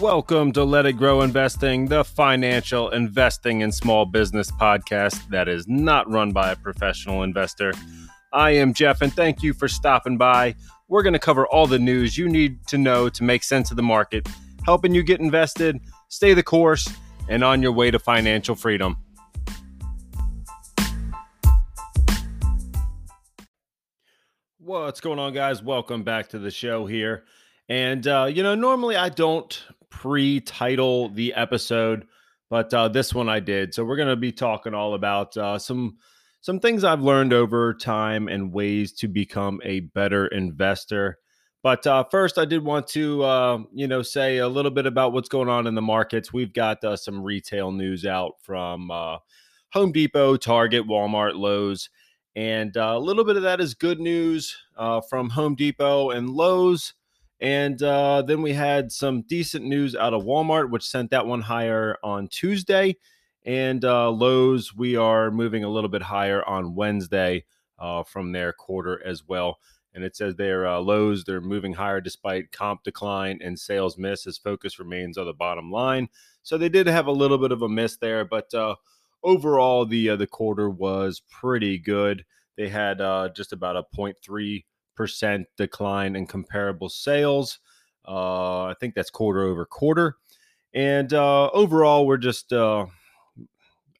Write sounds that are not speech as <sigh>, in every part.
Welcome to Let It Grow Investing, the financial investing in small business podcast that is not run by a professional investor. I am Jeff, and thank you for stopping by. We're going to cover all the news you need to know to make sense of the market, helping you get invested, stay the course, and on your way to financial freedom. What's going on, guys? Welcome back to the show here. And, uh, you know, normally I don't pre title the episode, but uh, this one I did. So we're going to be talking all about uh, some. Some things I've learned over time and ways to become a better investor. But uh, first, I did want to, uh, you know, say a little bit about what's going on in the markets. We've got uh, some retail news out from uh, Home Depot, Target, Walmart, Lowe's, and uh, a little bit of that is good news uh, from Home Depot and Lowe's. And uh, then we had some decent news out of Walmart, which sent that one higher on Tuesday. And uh, Lowe's, we are moving a little bit higher on Wednesday uh, from their quarter as well. And it says they're uh, Lowe's, they're moving higher despite comp decline and sales miss as focus remains on the bottom line. So they did have a little bit of a miss there, but uh, overall, the uh, the quarter was pretty good. They had uh, just about a 0.3 percent decline in comparable sales. Uh, I think that's quarter over quarter. And uh, overall, we're just, uh,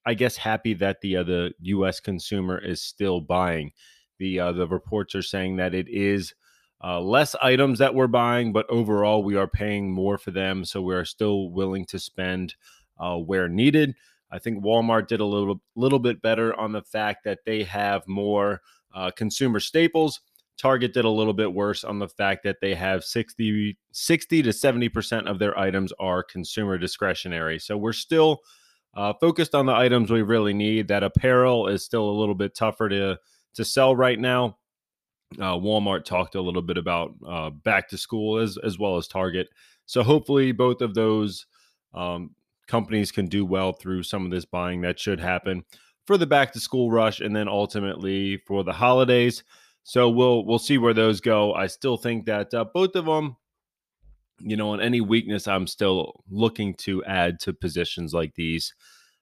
I guess, happy that the uh, the U.S. consumer is still buying. The uh, the reports are saying that it is uh, less items that we're buying, but overall, we are paying more for them. So we are still willing to spend where needed. I think Walmart did a little little bit better on the fact that they have more consumer staples Target did a little bit worse on the fact that they have 60, 60 to 70% of their items are consumer discretionary. So we're still uh, focused on the items we really need. That apparel is still a little bit tougher to, to sell right now. Uh, Walmart talked a little bit about uh, back to school as, as well as Target. So hopefully both of those um, companies can do well through some of this buying that should happen for the back to school rush and then ultimately for the holidays. So we'll we'll see where those go. I still think that uh, both of them, you know, on any weakness, I'm still looking to add to positions like these,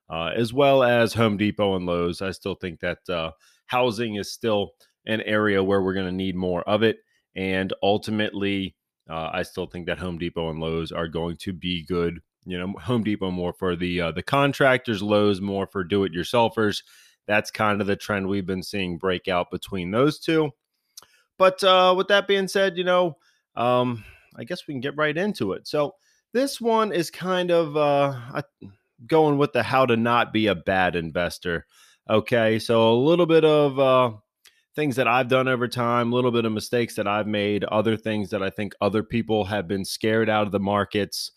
uh, as well as Home Depot and Lowe's. I still think that uh, housing is still an area where we're going to need more of it, and ultimately, uh, I still think that Home Depot and Lowe's are going to be good. You know, Home Depot more for the uh, the contractors, Lowe's more for do-it-yourselfers that's kind of the trend we've been seeing break out between those two. But uh, with that being said, you know, um, I guess we can get right into it. So this one is kind of uh, going with the how to not be a bad investor. Okay, so a little bit of uh, things that I've done over time, a little bit of mistakes that I've made, other things that I think other people have been scared out of the markets.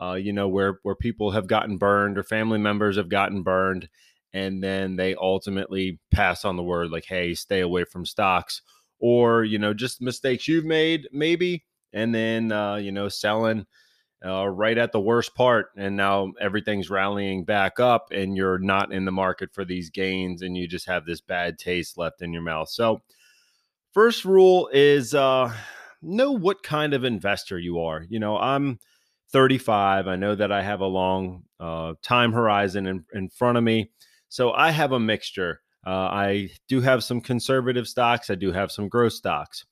Uh, you know, where where people have gotten burned or family members have gotten burned, and then they ultimately pass on the word like hey stay away from stocks or you know just mistakes you've made maybe and then uh, you know selling uh, right at the worst part and now everything's rallying back up and you're not in the market for these gains and you just have this bad taste left in your mouth. So first rule is uh, know what kind of investor you are. You know i'm 35 i know that i have a long uh, time horizon in, in front of me so I have a mixture. Uh, I do have some conservative stocks. I do have some growth stocks.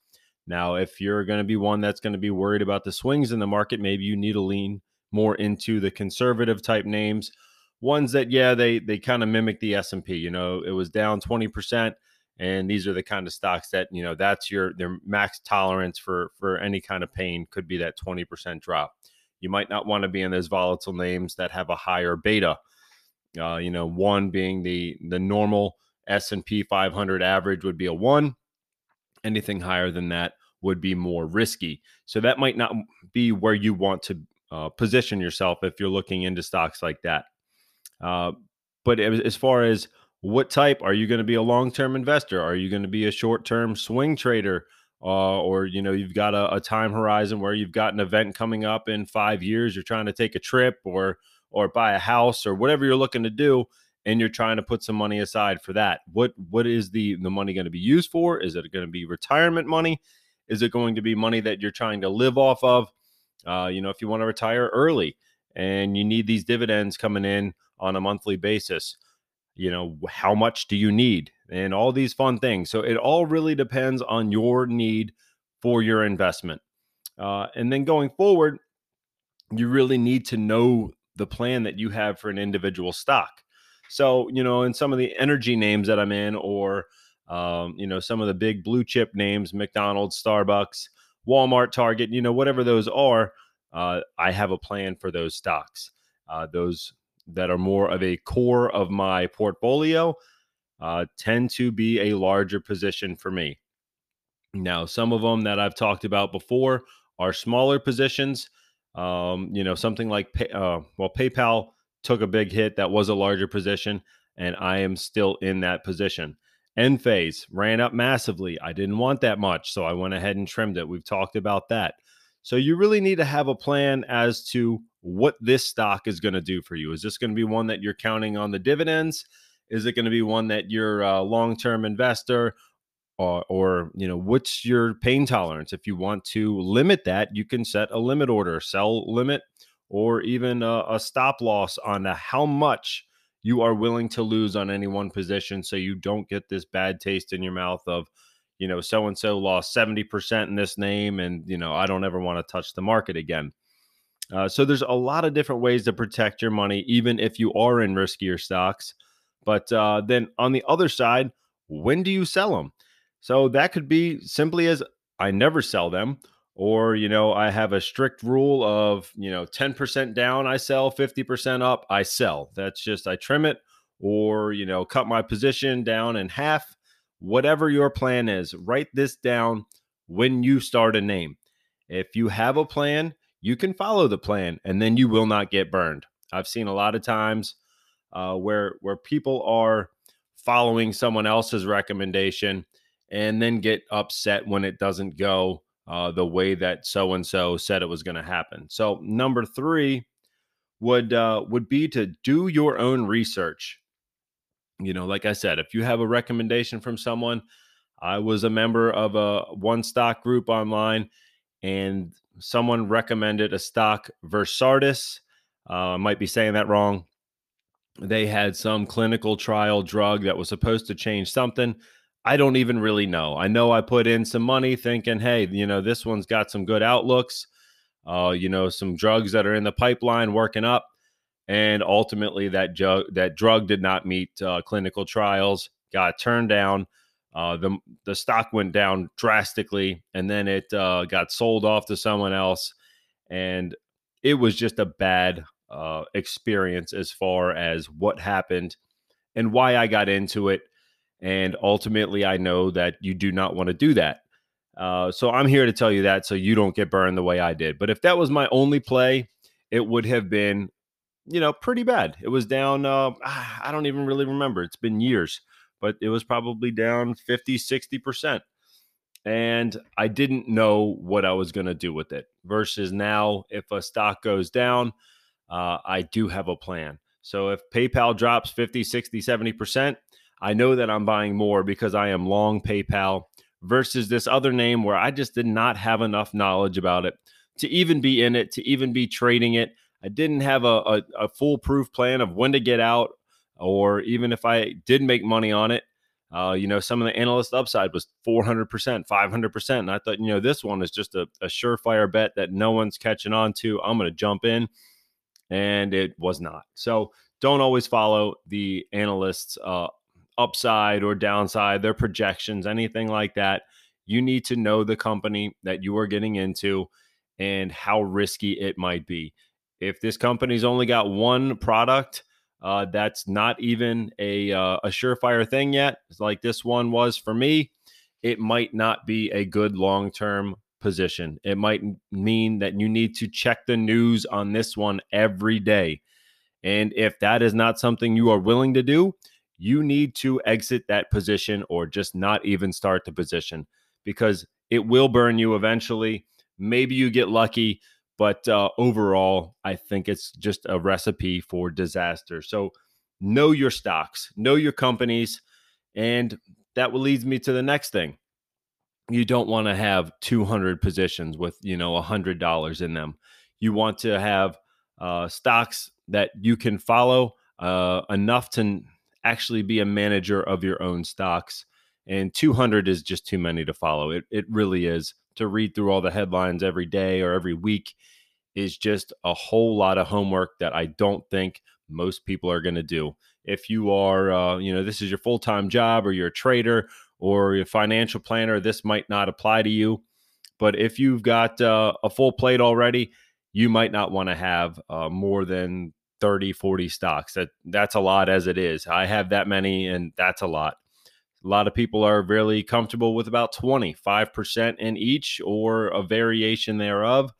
Now, if you're going to be one that's going to be worried about the swings in the market, maybe you need to lean more into the conservative type names, ones that yeah they they kind of mimic the S and P. You know, it was down twenty percent, and these are the kind of stocks that you know that's your their max tolerance for for any kind of pain could be that twenty percent drop. You might not want to be in those volatile names that have a higher beta. Uh, you know, one being the the normal S and P 500 average would be a one. Anything higher than that would be more risky. So that might not be where you want to uh, position yourself if you're looking into stocks like that. Uh, but as far as what type are you going to be a long-term investor? Are you going to be a short-term swing trader? Uh, or you know you've got a, a, time horizon where you've got an event coming up in five years you're trying to take a trip or or buy a house or whatever you're looking to do and you're trying to put some money aside for that what what is the the money going to be used for is it going to be retirement money is it going to be money that you're trying to live off of Uh, you know, if you want to retire early and you need these dividends coming in on a monthly basis, you know, how much do you need? And all these fun things. So it all really depends on your need for your investment. Uh, and then going forward, you really need to know the plan that you have for an individual stock. So, you know, in some of the energy names that I'm in, or, um, you know, some of the big blue chip names, McDonald's, Starbucks, Walmart, Target, you know, whatever those are, uh, I have a plan for those stocks. Uh, those that are more of a core of my portfolio uh, tend to be a larger position for me. Now, some of them that I've talked about before are smaller positions. Um, you know, something like pay, uh, well, PayPal took a big hit. That was a larger position, and I am still in that position. Enphase ran up massively. I didn't want that much, so I went ahead and trimmed it. We've talked about that. So you really need to have a plan as to what this stock is going to do for you. Is this going to be one that you're counting on the dividends? Is it going to be one that you're a long-term investor? Or, or, you know what's your pain tolerance? If you want to limit that you can set a limit order sell limit or even a, a stop loss on how much you are willing to lose on any one position so you don't get this bad taste in your mouth of you know so and so lost 70% in this name and you know i don't ever want to touch the market again. Uh, so there's a lot of different ways to protect your money even if you are in riskier stocks. But uh, then on the other side when do you sell them so that could be simply as i never sell them or you know i have a strict rule of you know 10% down i sell 50% up i sell. That's just i trim it or you know cut my position down in half whatever your plan is write this down when you start a name. If you have a plan you can follow the plan and then you will not get burned. I've seen a lot of times uh, where where people are following someone else's recommendation and then get upset when it doesn't go uh, the way that so and so said it was going to happen. So number three would uh, would be to do your own research. You know, like I said, if you have a recommendation from someone, I was a member of a one stock group online, and someone recommended a stock Versartis. Uh, I might be saying that wrong. They had some clinical trial drug that was supposed to change something. I don't even really know. I know I put in some money thinking, hey, you know, this one's got some good outlooks, uh, you know, some drugs that are in the pipeline working up. And ultimately, that, ju- that drug did not meet uh, clinical trials, got turned down. Uh, the, the stock went down drastically, and then it uh, got sold off to someone else. And it was just a bad uh, experience as far as what happened and why I got into it and ultimately, I know that you do not want to do that. Uh, so I'm here to tell you that so you don't get burned the way I did. But if that was my only play, it would have been, you know, pretty bad. It was down, uh, I don't even really remember. It's been years, but it was probably down 50, 60%. And I didn't know what I was going to do with it. Versus now, if a stock goes down, uh, I do have a plan. So if PayPal drops 50, 60, 70%, I know that I'm buying more because I am long PayPal versus this other name where I just did not have enough knowledge about it to even be in it, to even be trading it. I didn't have a, a, a foolproof plan of when to get out, or even if I did make money on it. Uh, you know, some of the analyst upside was 400%, 500%. And I thought, you know, this one is just a, a surefire bet that no one's catching on to. I'm going to jump in. And it was not. So don't always follow the analysts' uh, upside or downside, their projections, anything like that. You need to know the company that you are getting into and how risky it might be. If this company's only got one product, uh, that's not even a uh, a surefire thing yet. Like this one was for me, it might not be a good long term position. It might mean that you need to check the news on this one every day. And if that is not something you are willing to do, you need to exit that position or just not even start the position because it will burn you eventually. Maybe you get lucky, but uh, overall, I think it's just a recipe for disaster. So know your stocks, know your companies, and that will leads me to the next thing. you don't want to have 200 positions with you know $100 in them you want to have uh, stocks that you can follow uh, enough to actually be a manager of your own stocks and 200 is just too many to follow. It, it really is. To read through all the headlines every day or every week is just a whole lot of homework that i don't think most people are going to do. If you are uh, you know this is your full-time job or you're a trader or a financial planner, this might not apply to you. But if you've got uh, a full plate already, you might not want to have uh, more than 30, 40 stocks. That that's a lot as it is. I have that many, and that's a lot. A lot of people are really comfortable with about 25% in each or a variation thereof.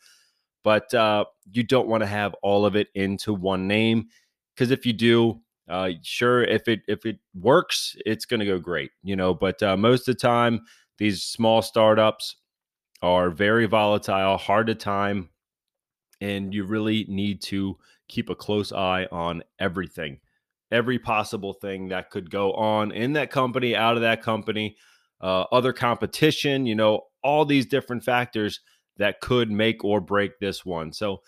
But uh, you don't want to have all of it into one name because if you do, uh, sure, if it if it works, it's going to go great, you know. But uh, most of the time, these small startups are very volatile, hard to time, and you really need to keep a close eye on everything, every possible thing that could go on in that company, out of that company, uh, other competition, you know, all these different factors that could make or break this one. So,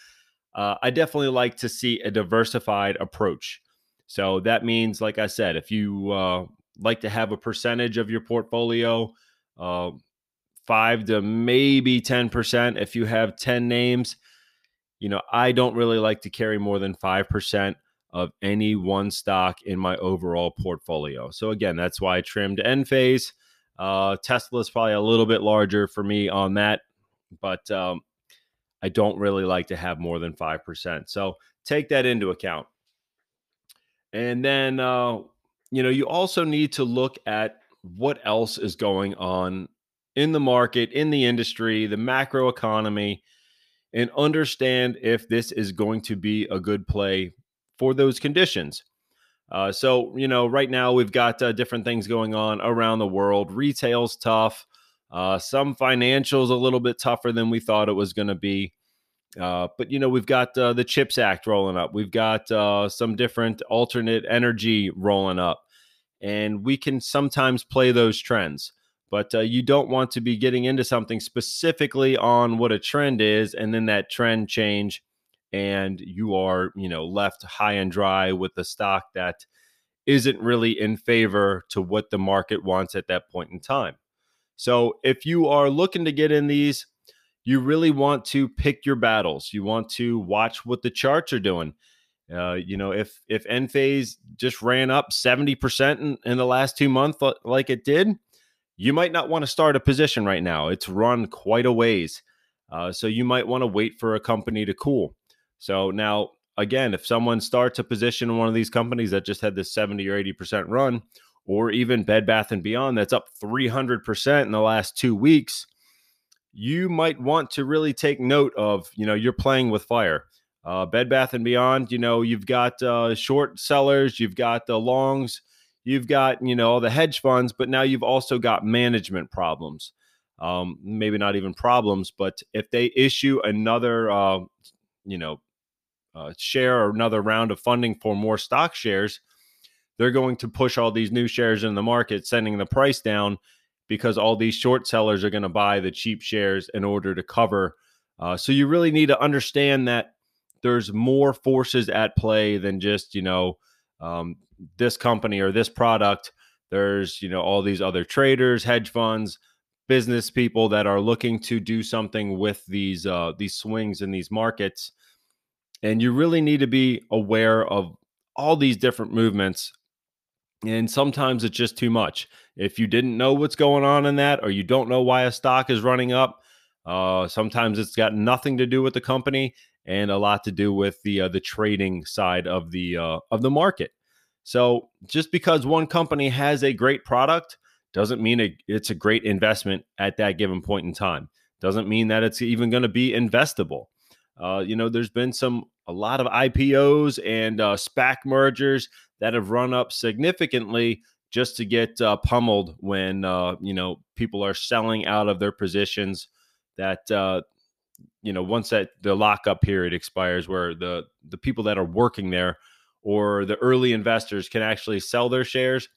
uh, I definitely like to see a diversified approach. So that means, like I said, if you uh, like to have a percentage of your portfolio, uh, five to maybe 10%, if you have 10 names, you know, I don't really like to carry more than 5% of any one stock in my overall portfolio. So again, that's why I trimmed Enphase. Uh, Tesla is probably a little bit larger for me on that, but um, I don't really like to have more than 5%. So take that into account. And then, uh, you know, you also need to look at what else is going on in the market, in the industry, the macro economy, and understand if this is going to be a good play for those conditions. Uh, so, you know, right now we've got uh, different things going on around the world. Retail's tough. Uh, some financials a little bit tougher than we thought it was going to be. Uh, but you know, we've got uh, the CHIPS Act rolling up. We've got uh, some different alternate energy rolling up, and we can sometimes play those trends. But uh, you don't want to be getting into something specifically on what a trend is, and then that trend change, and you are you know left high and dry with the stock that isn't really in favor to what the market wants at that point in time. So if you are looking to get in these you really want to pick your battles. You want to watch what the charts are doing. Uh, you know, if if Enphase just ran up 70% in, in the last two months like it did, you might not want to start a position right now. It's run quite a ways. Uh, so you might want to wait for a company to cool. So now, again, if someone starts a position in one of these companies that just had this 70 or 80% run, or even Bed Bath and Beyond that's up 300% in the last two weeks, you might want to really take note of, you know, you're playing with fire. Uh, Bed Bath and Beyond, you know, you've got uh, short sellers, you've got the longs, you've got, you know, all the hedge funds, but now you've also got management problems. Um, maybe not even problems, but if they issue another, uh, you know, uh, share or another round of funding for more stock shares, they're going to push all these new shares in the market, sending the price down because all these short sellers are going to buy the cheap shares in order to cover. Uh, so you really need to understand that there's more forces at play than just you know um, this company or this product. There's you know all these other traders, hedge funds, business people that are looking to do something with these uh, these swings in these markets, and you really need to be aware of all these different movements and sometimes it's just too much. If you didn't know what's going on in that, or you don't know why a stock is running up, uh, sometimes it's got nothing to do with the company and a lot to do with the uh, the trading side of the uh, of the market. So just because one company has a great product doesn't mean it, it's a great investment at that given point in time. Doesn't mean that it's even going to be investable. Uh, you know, there's been some a lot of IPOs and uh, SPAC mergers that have run up significantly just to get uh, pummeled when uh, you know people are selling out of their positions. That uh, you know once that the lockup period expires, where the the people that are working there or the early investors can actually sell their shares,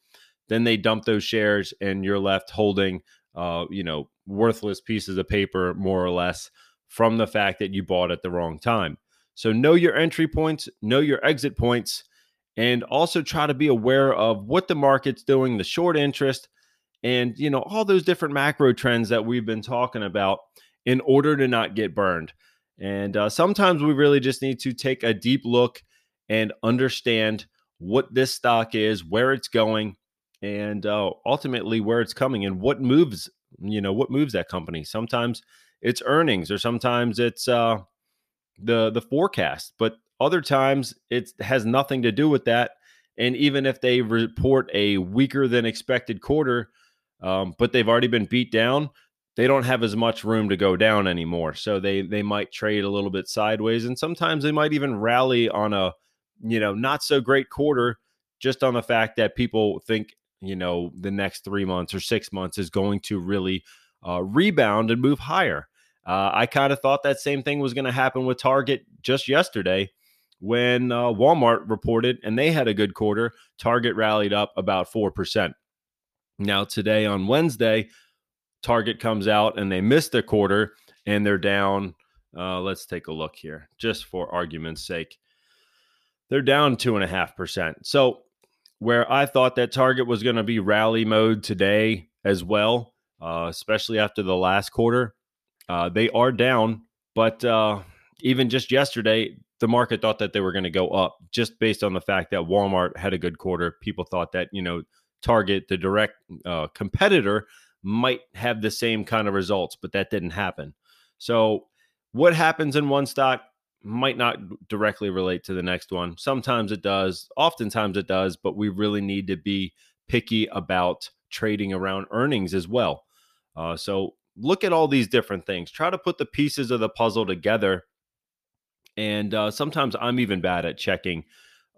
then they dump those shares and you're left holding uh, you know, worthless pieces of paper, more or less, from the fact that you bought at the wrong time. So know your entry points, know your exit points, and also try to be aware of what the market's doing, the short interest, and you know all those different macro trends that we've been talking about in order to not get burned. And uh, sometimes we really just need to take a deep look and understand what this stock is, where it's going, and uh, ultimately where it's coming and what moves. You know what moves that company. Sometimes it's earnings, or sometimes it's uh, the the forecast, but other times it has nothing to do with that. And even if they report a weaker than expected quarter, um, but they've already been beat down, they don't have as much room to go down anymore. So they they might trade a little bit sideways, and sometimes they might even rally on a you know not so great quarter, just on the fact that people think you know the next three months or six months is going to really uh, rebound and move higher. Uh, I kind of thought that same thing was going to happen with Target just yesterday when uh, Walmart reported and they had a good quarter. Target rallied up about four percent. Now today on Wednesday, Target comes out and they miss their quarter and they're down. Uh, let's take a look here, just for argument's sake. They're down two and a half percent. So, where I thought that Target was going to be rally mode today as well, uh, especially after the last quarter, uh, they are down. But uh, even just yesterday, the market thought that they were going to go up just based on the fact that Walmart had a good quarter. People thought that, you know, Target, the direct uh, competitor, might have the same kind of results, but that didn't happen. So, what happens in one stock might not directly relate to the next one. Sometimes it does, oftentimes it does, but we really need to be picky about trading around earnings as well. Uh, so, look at all these different things, try to put the pieces of the puzzle together. And uh, sometimes I'm even bad at checking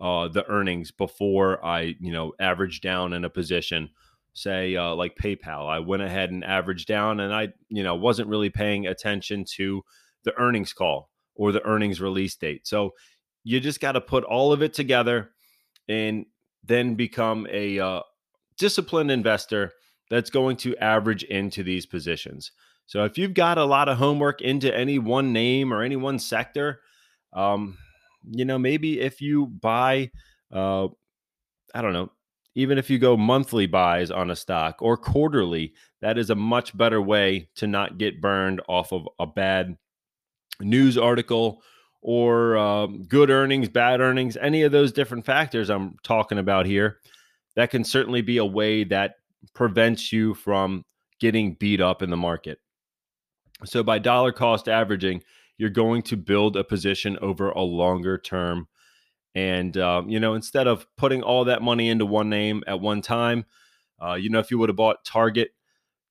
uh, the earnings before I, you know, average down in a position say uh, like PayPal. I went ahead and averaged down, and I you know wasn't really paying attention to the earnings call or the earnings release date. So you just got to put all of it together and then become a uh, disciplined investor that's going to average into these positions. So if you've got a lot of homework into any one name or any one sector, um, you know maybe if you buy, uh, I don't know, even if you go monthly buys on a stock or quarterly, that is a much better way to not get burned off of a bad news article or um, good earnings, bad earnings, any of those different factors I'm talking about here. That can certainly be a way that prevents you from getting beat up in the market. So, by dollar cost averaging, you're going to build a position over a longer term and um, you know, instead of putting all that money into one name at one time, uh, you know, if you would have bought Target,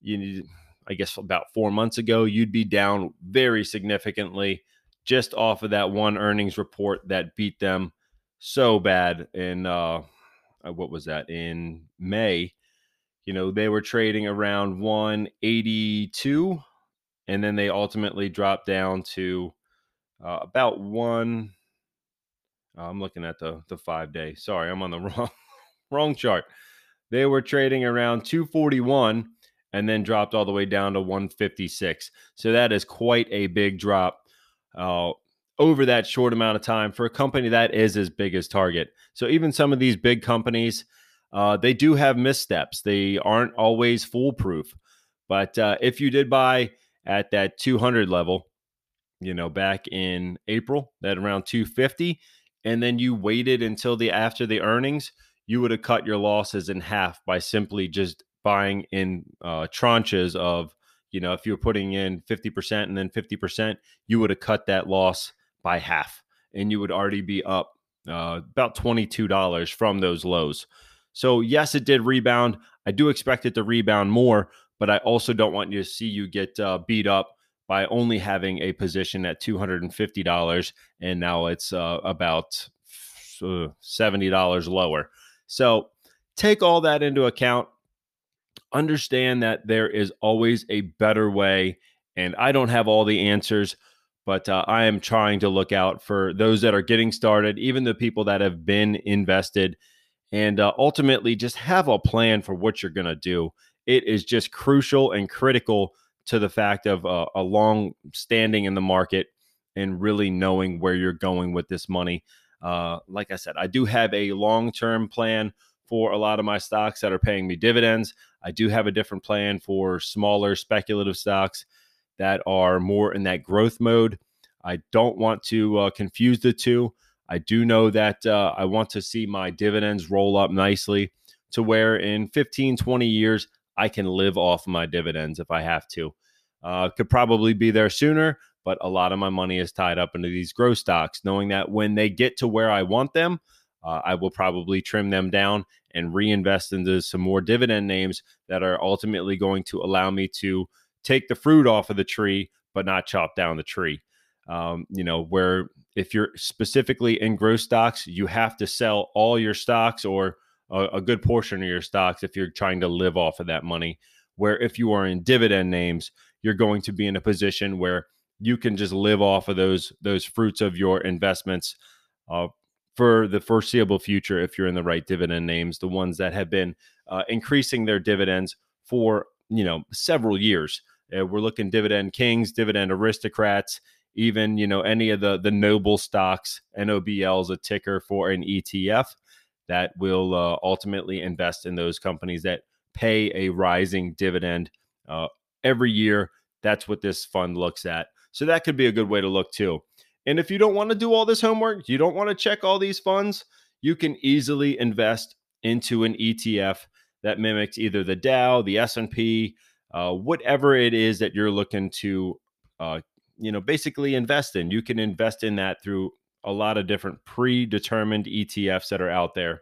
you need, I guess about four months ago, you'd be down very significantly just off of that one earnings report that beat them so bad in uh, uh what was that in May? You know, they were trading around 182 and then they ultimately dropped down to uh, about one uh, I'm looking at the the five day. Sorry, I'm on the <laughs> wrong wrong chart. They were trading around 241 and then dropped all the way down to 156. So that is quite a big drop uh, over that short amount of time for a company that is as big as Target. So even some of these big companies, uh, they do have missteps. They aren't always foolproof. But uh, if you did buy at that 200 level, you know, back in April, at around 250, and then you waited until the after the earnings, you would have cut your losses in half by simply just buying in uh, tranches of, you know, if you were putting in 50% and then 50%, you would have cut that loss by half and you would already be up uh, about $22 from those lows. So, yes, it did rebound. I do expect it to rebound more, but I also don't want you to see you get uh, beat up by only having a position at $250 and now it's uh, about uh, $70 lower. So take all that into account. Understand that there is always a better way and I don't have all the answers, but uh, I am trying to look out for those that are getting started, even the people that have been invested and uh, ultimately just have a plan for what you're going to do it is just crucial and critical to the fact of uh, a long standing in the market and really knowing where you're going with this money. Uh, like I said, I do have a long term plan for a lot of my stocks that are paying me dividends. I do have a different plan for smaller speculative stocks that are more in that growth mode. I don't want to uh, confuse the two. I do know that uh, I want to see my dividends roll up nicely to where in 15, 20 years, I can live off my dividends if I have to. Uh, could probably be there sooner, but a lot of my money is tied up into these growth stocks, knowing that when they get to where I want them, uh, I will probably trim them down and reinvest into some more dividend names that are ultimately going to allow me to take the fruit off of the tree, but not chop down the tree. Um, you know, where if you're specifically in growth stocks, you have to sell all your stocks or a, a good portion of your stocks if you're trying to live off of that money. Where if you are in dividend names, you're going to be in a position where you can just live off of those those fruits of your investments uh, for the foreseeable future if you're in the right dividend names the ones that have been uh, increasing their dividends for you know several years uh, we're looking dividend kings dividend aristocrats even you know any of the the noble stocks nobl is a ticker for an etf that will uh, ultimately invest in those companies that pay a rising dividend uh, every year. That's what this fund looks at. So that could be a good way to look too. And if you don't want to do all this homework, you don't want to check all these funds, you can easily invest into an ETF that mimics either the Dow, the S&P, uh, whatever it is that you're looking to, uh, you know, basically invest in. You can invest in that through a lot of different predetermined ETFs that are out there.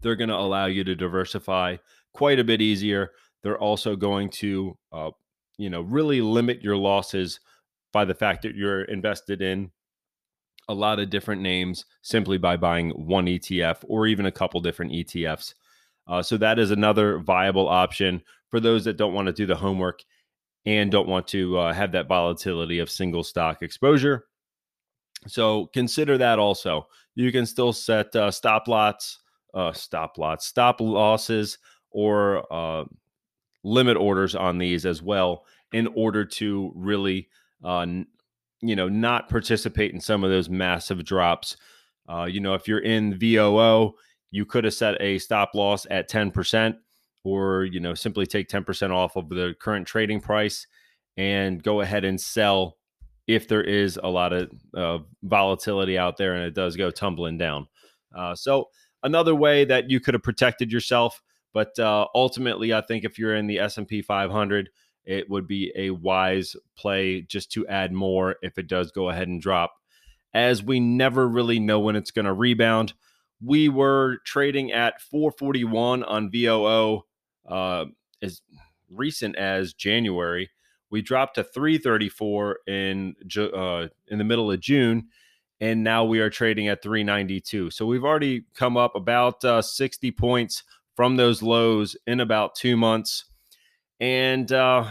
They're going to allow you to diversify quite a bit easier. They're also going to, uh, you know, really limit your losses by the fact that you're invested in a lot of different names simply by buying one ETF or even a couple different ETFs. Uh, so that is another viable option for those that don't want to do the homework and don't want to uh, have that volatility of single stock exposure. So consider that also. You can still set uh, stop lots, uh, stop lots, stop losses, or uh, limit orders on these as well in order to really, uh, you know, not participate in some of those massive drops. Uh, you know, if you're in VOO, you could have set a stop loss at 10% or, you know, simply take 10% off of the current trading price and go ahead and sell if there is a lot of uh, volatility out there and it does go tumbling down. Uh, so another way that you could have protected yourself but uh, ultimately, I think if you're in the S&P 500, it would be a wise play just to add more if it does go ahead and drop. As we never really know when it's going to rebound, we were trading at 441 on VOO uh, as recent as January. We dropped to 334 in uh, in the middle of June, and now we are trading at 392. So we've already come up about uh, 60 points from those lows in about two months. And uh,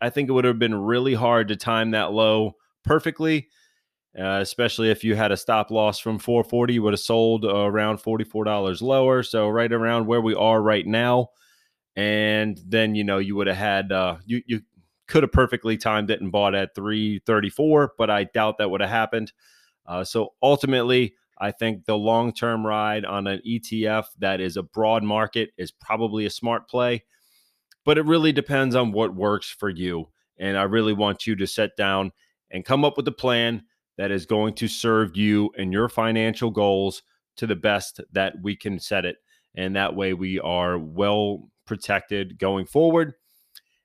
I think it would have been really hard to time that low perfectly, uh, especially if you had a stop loss from 440, you would have sold uh, around $44 lower. So right around where we are right now. And then, you know, you would have had, uh, you, you could have perfectly timed it and bought at 334, but I doubt that would have happened. Uh, so ultimately, I think the long term ride on an ETF that is a broad market is probably a smart play, but it really depends on what works for you. And I really want you to sit down and come up with a plan that is going to serve you and your financial goals to the best that we can set it. And that way we are well protected going forward.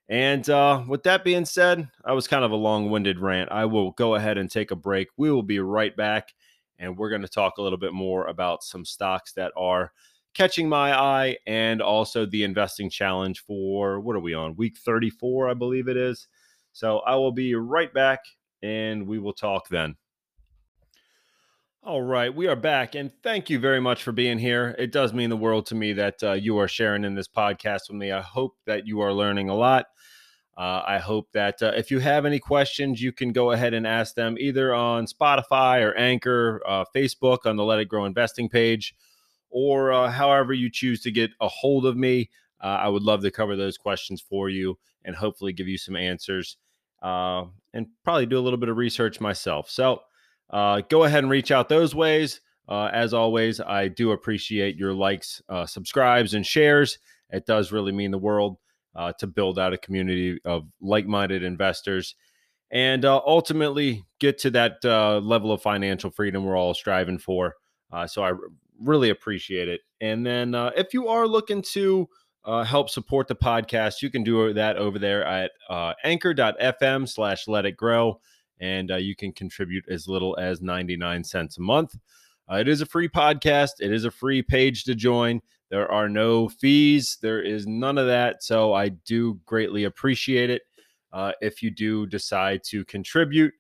And uh, with that being said, I was kind of a long winded rant. I will go ahead and take a break. We will be right back and we're going to talk a little bit more about some stocks that are catching my eye and also the investing challenge for what are we on? Week 34 i believe it is. So i will be right back and we will talk then. All right we are back and thank you very much for being here. It does mean the world to me that uh, you are sharing in this podcast with me. I hope that you are learning a lot. Uh, I hope that uh, if you have any questions, you can go ahead and ask them either on Spotify or Anchor, uh, Facebook on the Let It Grow Investing page, or uh, however you choose to get a hold of me. uh, I would love to cover those questions for you and hopefully give you some answers uh, and probably do a little bit of research myself. So uh, go ahead and reach out those ways. Uh, as always, I do appreciate your likes, uh, subscribes, and shares. It does really mean the world to build out a community of like minded investors and ultimately get to that level of financial freedom we're all striving for. So I really appreciate it. And then if you are looking to help support the podcast, you can do that over there at anchor.fm slash let it grow. And you can contribute as little as 99 cents a month. Uh, it is a free podcast. It is a free page to join. There are no fees. There is none of that. So I do greatly appreciate it uh, if you do decide to contribute.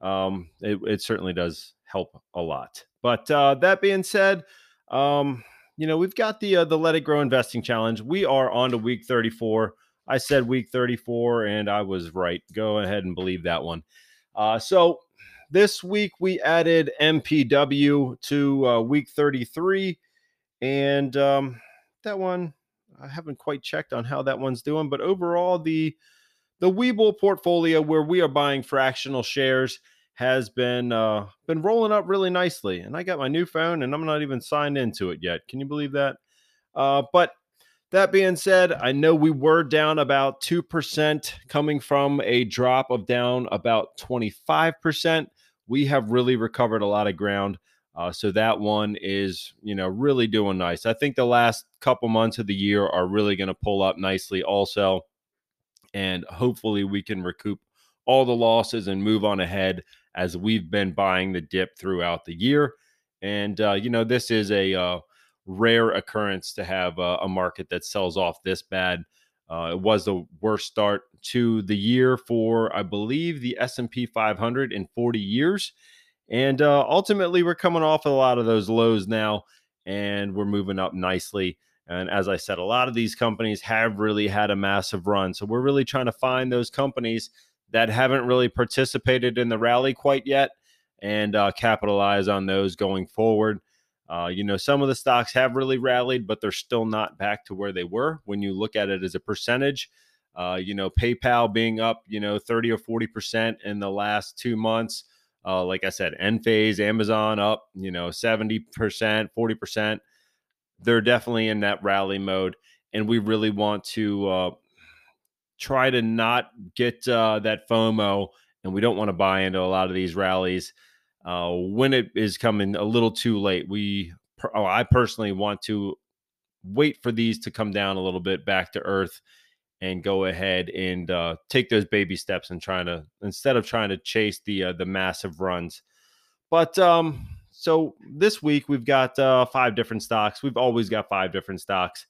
Um, it, it, certainly does help a lot. But uh, that being said, um, you know we've got the uh, the Let It Grow Investing Challenge. We are on to week 34. I said week 34, and I was right. Go ahead and believe that one. Uh, so this week we added MPW to uh, week 33, and um, that one I haven't quite checked on how that one's doing, but overall the the Webull portfolio where we are buying fractional shares has been uh, been rolling up really nicely. And I got my new phone, and I'm not even signed into it yet. Can you believe that? Uh, but that being said, I know we were down about 2% coming from a drop of down about 25% we have really recovered a lot of ground. Uh, so that one is, you know, really doing nice. I think the last couple months of the year are really going to pull up nicely, also, and hopefully we can recoup all the losses and move on ahead as we've been buying the dip throughout the year. And uh, you know, this is a uh, rare occurrence to have a, a market that sells off this bad. Uh, it was the worst start to the year for, I believe, the S&P 500 in 40 years. And uh, ultimately, we're coming off a lot of those lows now, and we're moving up nicely. And as I said, a lot of these companies have really had a massive run. So we're really trying to find those companies that haven't really participated in the rally quite yet and uh, capitalize on those going forward. Uh, you know, some of the stocks have really rallied, but they're still not back to where they were when you look at it as a percentage. Uh, you know, PayPal being up, you know, 30 or 40% in the last two months. Uh, like I said, Enphase, Amazon up, you know, 70%, 40%. They're definitely in that rally mode. And we really want to uh, try to not get uh, that FOMO. And we don't want to buy into a lot of these rallies uh, when it is coming a little too late. We, oh, I personally want to wait for these to come down a little bit back to earth and go ahead and uh, take those baby steps and trying to instead of trying to chase the uh, the massive runs. But um, so this week we've got uh, five different stocks. We've always got five different stocks.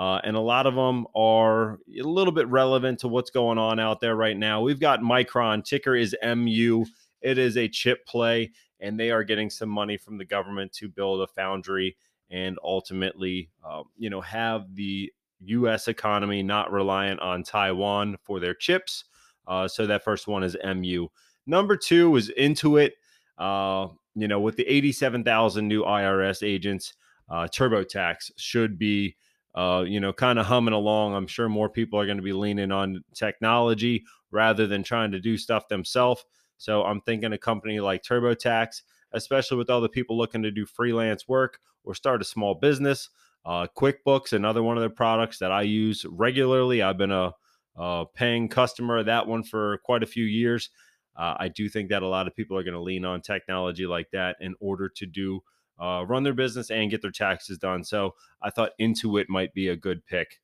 Uh, and a lot of them are a little bit relevant to what's going on out there right now. We've got Micron, ticker is MU. It is a chip play, and they are getting some money from the government to build a foundry and ultimately, uh, you know, have the U.S. economy not reliant on Taiwan for their chips. Uh, so that first one is MU. Number two is Intuit. Uh, you know, with the 87,000 new IRS agents, uh, TurboTax should be, uh, you know, kind of humming along. I'm sure more people are going to be leaning on technology rather than trying to do stuff themselves. So I'm thinking a company like TurboTax, especially with all the people looking to do freelance work or start a small business. Uh, QuickBooks, another one of the products that I use regularly. I've been a, a paying customer of that one for quite a few years. Uh, I do think that a lot of people are going to lean on technology like that in order to do uh, run their business and get their taxes done. So I thought Intuit might be a good pick.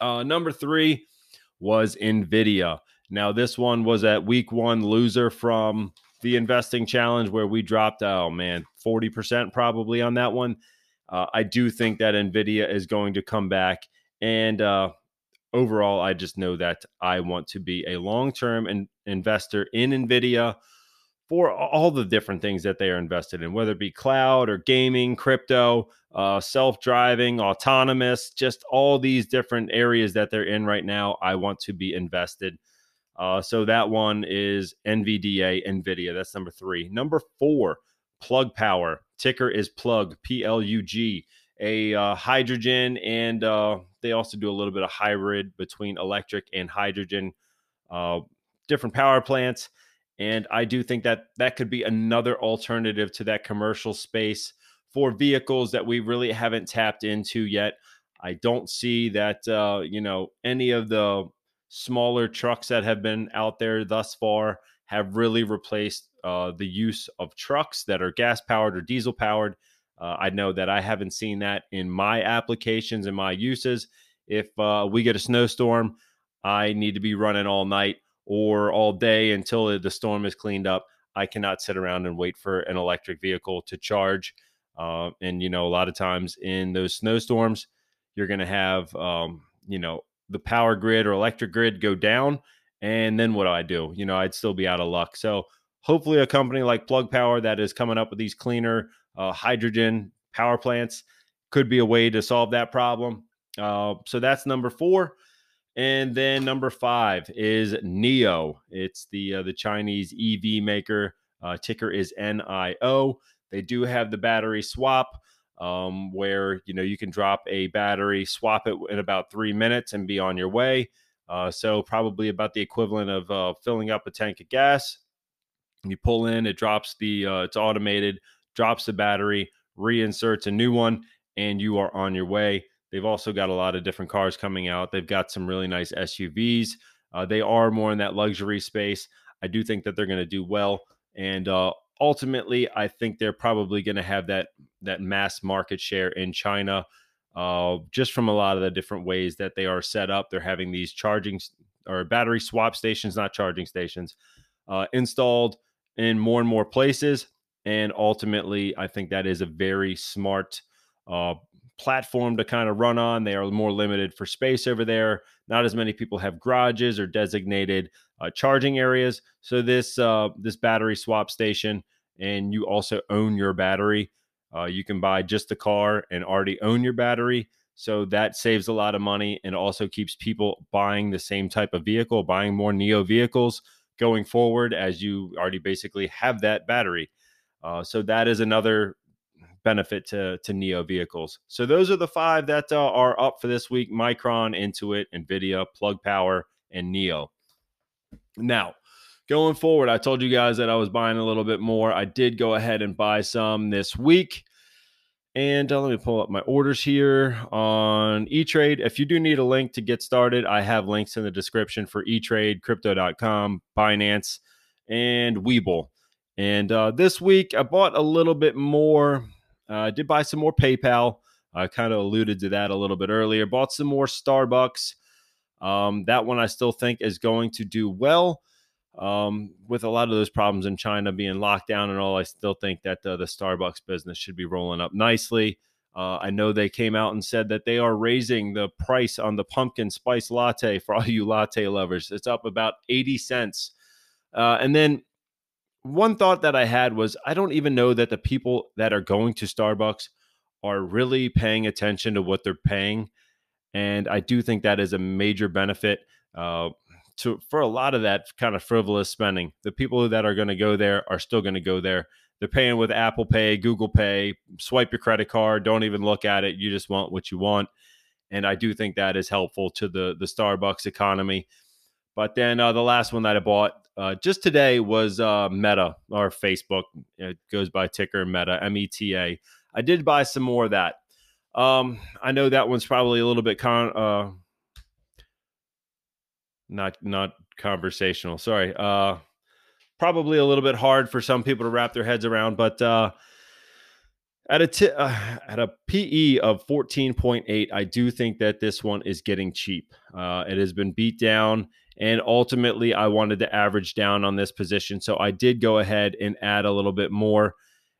Uh, number three was Nvidia. Now, this one was at week one loser from the investing challenge where we dropped, oh man, 40% probably on that one. Uh, I do think that NVIDIA is going to come back. And uh, overall, I just know that I want to be a long term in- investor in NVIDIA for all the different things that they are invested in, whether it be cloud or gaming, crypto, uh, self driving, autonomous, just all these different areas that they're in right now. I want to be invested. Uh, so that one is NVDA, NVIDIA. That's number three. Number four, Plug Power. Ticker is Plug, P L U G. A uh, hydrogen and uh, They also do a little bit of hybrid between electric and hydrogen, uh, different power plants. And I do think that that could be another alternative to that commercial space for vehicles that we really haven't tapped into yet. I don't see that, uh, you know, any of the smaller trucks that have been out there thus far have really replaced uh, the use of trucks that are gas powered or diesel powered. Uh, I know that I haven't seen that in my applications and my uses. If uh, we get a snowstorm, I need to be running all night or all day until the storm is cleaned up. I cannot sit around and wait for an electric vehicle to charge. Uh, and, you know, a lot of times in those snowstorms, you're going to have, um, you know, the power grid or electric grid go down. And then what do I do? You know, I'd still be out of luck. So hopefully, a company like Plug Power that is coming up with these cleaner uh, hydrogen power plants could be a way to solve that problem. Uh, so that's number four. And then number five is NIO. It's the uh, the Chinese EV maker. Uh, ticker is NIO. They do have the battery swap, um, where you know you can drop a battery, swap it in about three minutes, and be on your way. Uh, so probably about the equivalent of uh, filling up a tank of gas. You pull in, it drops the. Uh, it's automated, drops the battery, reinserts a new one, and you are on your way. They've also got a lot of different cars coming out. They've got some really nice SUVs. Uh, they are more in that luxury space. I do think that they're going to do well, and uh, ultimately, I think they're probably going to have that that mass market share in China. Uh, just from a lot of the different ways that they are set up, they're having these charging or battery swap stations, not charging stations, uh, installed in more and more places. And ultimately, I think that is a very smart uh, platform to kind of run on. They are more limited for space over there. Not as many people have garages or designated uh, charging areas. So this uh, this battery swap station, and you also own your battery. Uh, you can buy just the car and already own your battery. So that saves a lot of money and also keeps people buying the same type of vehicle, buying more NIO vehicles going forward as you already basically have that battery. Uh, so that is another benefit to to NIO vehicles. So those are the five that uh, are up for this week: Micron, Intuit, Nvidia, Plug Power, and NIO. Now, going forward, I told you guys that I was buying a little bit more. I did go ahead and buy some this week. And uh, let me pull up my orders here on E Trade. If you do need a link to get started, I have links in the description for E Trade, Crypto.com, Binance, and Webull. And uh, this week, I bought a little bit more uh, did buy some more PayPal. I kind of alluded to that a little bit earlier. Bought some more Starbucks. Um, that one I still think is going to do well. Um, with a lot of those problems in China being locked down and all, I still think that uh, the Starbucks business should be rolling up nicely. Uh, I know they came out and said that they are raising the price on the pumpkin spice latte for all you latte lovers. It's up about 80 cents. Uh, and then one thought that I had was I don't even know that the people that are going to Starbucks are really paying attention to what they're paying. And I do think that is a major benefit uh, to for a lot of that kind of frivolous spending. The people that are going to go there are still going to go there. They're paying with Apple Pay, Google Pay, swipe your credit card, don't even look at it. You just want what you want. And I do think that is helpful to the the Starbucks economy. But then uh, the last one that I bought uh, just today was uh, Meta or Facebook. It goes by ticker Meta, M E T A. I did buy some more of that. Um, I know that one's probably a little bit con, uh, not not conversational. Sorry, uh, probably a little bit hard for some people to wrap their heads around, but uh, at a t- uh, at a PE of 14.8, I do think that this one is getting cheap. Uh, it has been beat down. And ultimately, I wanted to average down on this position. So I did go ahead and add a little bit more.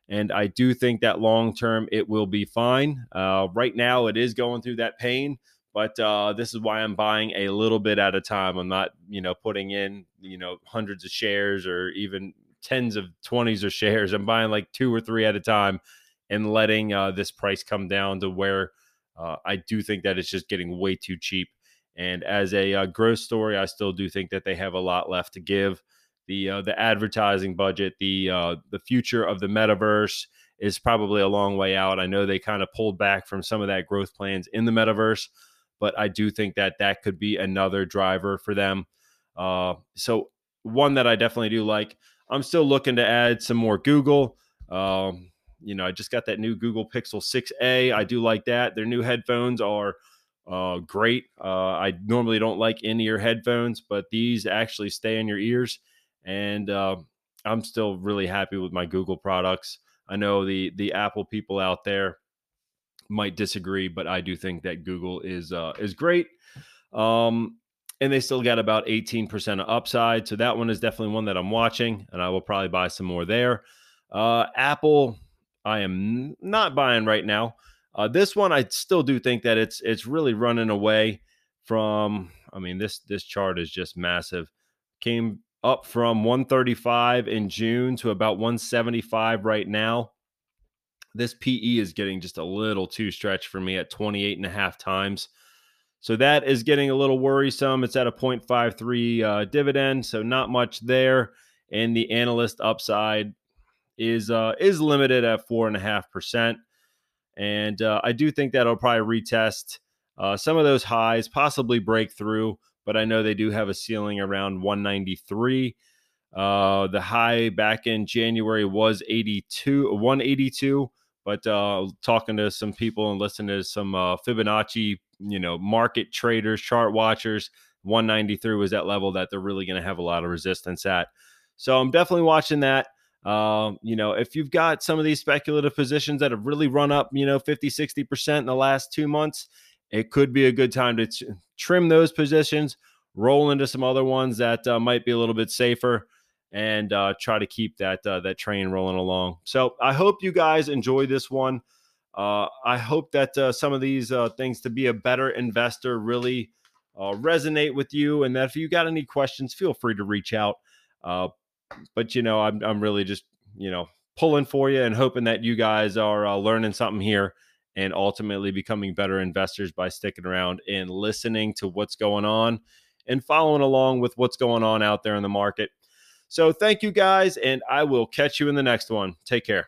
And I do think that long term it will be fine. Uh, right now, it is going through that pain, but uh, this is why I'm buying a little bit at a time. I'm not, you know, putting in, you know, hundreds of shares or even tens of 20s of shares. I'm buying like two or three at a time and letting uh, this price come down to where uh, I do think that it's just getting way too cheap. And as a uh, growth story, I still do think that they have a lot left to give. The uh, the advertising budget, the uh, the future of the metaverse is probably a long way out. I know they kind of pulled back from some of that growth plans in the metaverse, but I do think that that could be another driver for them. Uh, so one that I definitely do like. I'm still looking to add some more Google. Um, you know, I just got that new Google Pixel 6a. I do like that. Their new headphones are uh, great. Uh, I normally don't like in ear headphones, but these actually stay in your ears. And uh, I'm still really happy with my Google products. I know the the Apple people out there might disagree, but I do think that Google is uh, is great. Um, and they still got about 18% of upside. So that one is definitely one that I'm watching, and I will probably buy some more there. Uh, Apple, I am not buying right now. Uh, this one, I still do think that it's it's really running away from. I mean, this this chart is just massive. Came up from 135 in June to about 175 right now. This PE is getting just a little too stretched for me at 28 and a half times. So that is getting a little worrisome. It's at a 0.53 uh, dividend, so not much there. And the analyst upside is uh, is limited at four and a half percent. And uh, I do think that'll probably retest uh, some of those highs, possibly break through. But I know they do have a ceiling around 193. Uh, the high back in January was 82, 182. But uh, talking to some people and listening to some uh, Fibonacci, you know, market traders, chart watchers, 193 was that level that they're really going to have a lot of resistance at. So I'm definitely watching that. Um, you know, if you've got some of these speculative positions that have really run up, you know, 50, 60% in the last two months, it could be a good time to t- trim those positions, roll into some other ones that uh, might be a little bit safer and uh, try to keep that uh, that train rolling along. So I hope you guys enjoy this one. Uh, I hope that uh, some of these uh, things to be a better investor really uh, resonate with you, and that if you got any questions, feel free to reach out. But you know, I'm I'm really just you know pulling for you and hoping that you guys are uh, learning something here and ultimately becoming better investors by sticking around and listening to what's going on and following along with what's going on out there in the market. So thank you guys, and I will catch you in the next one. Take care.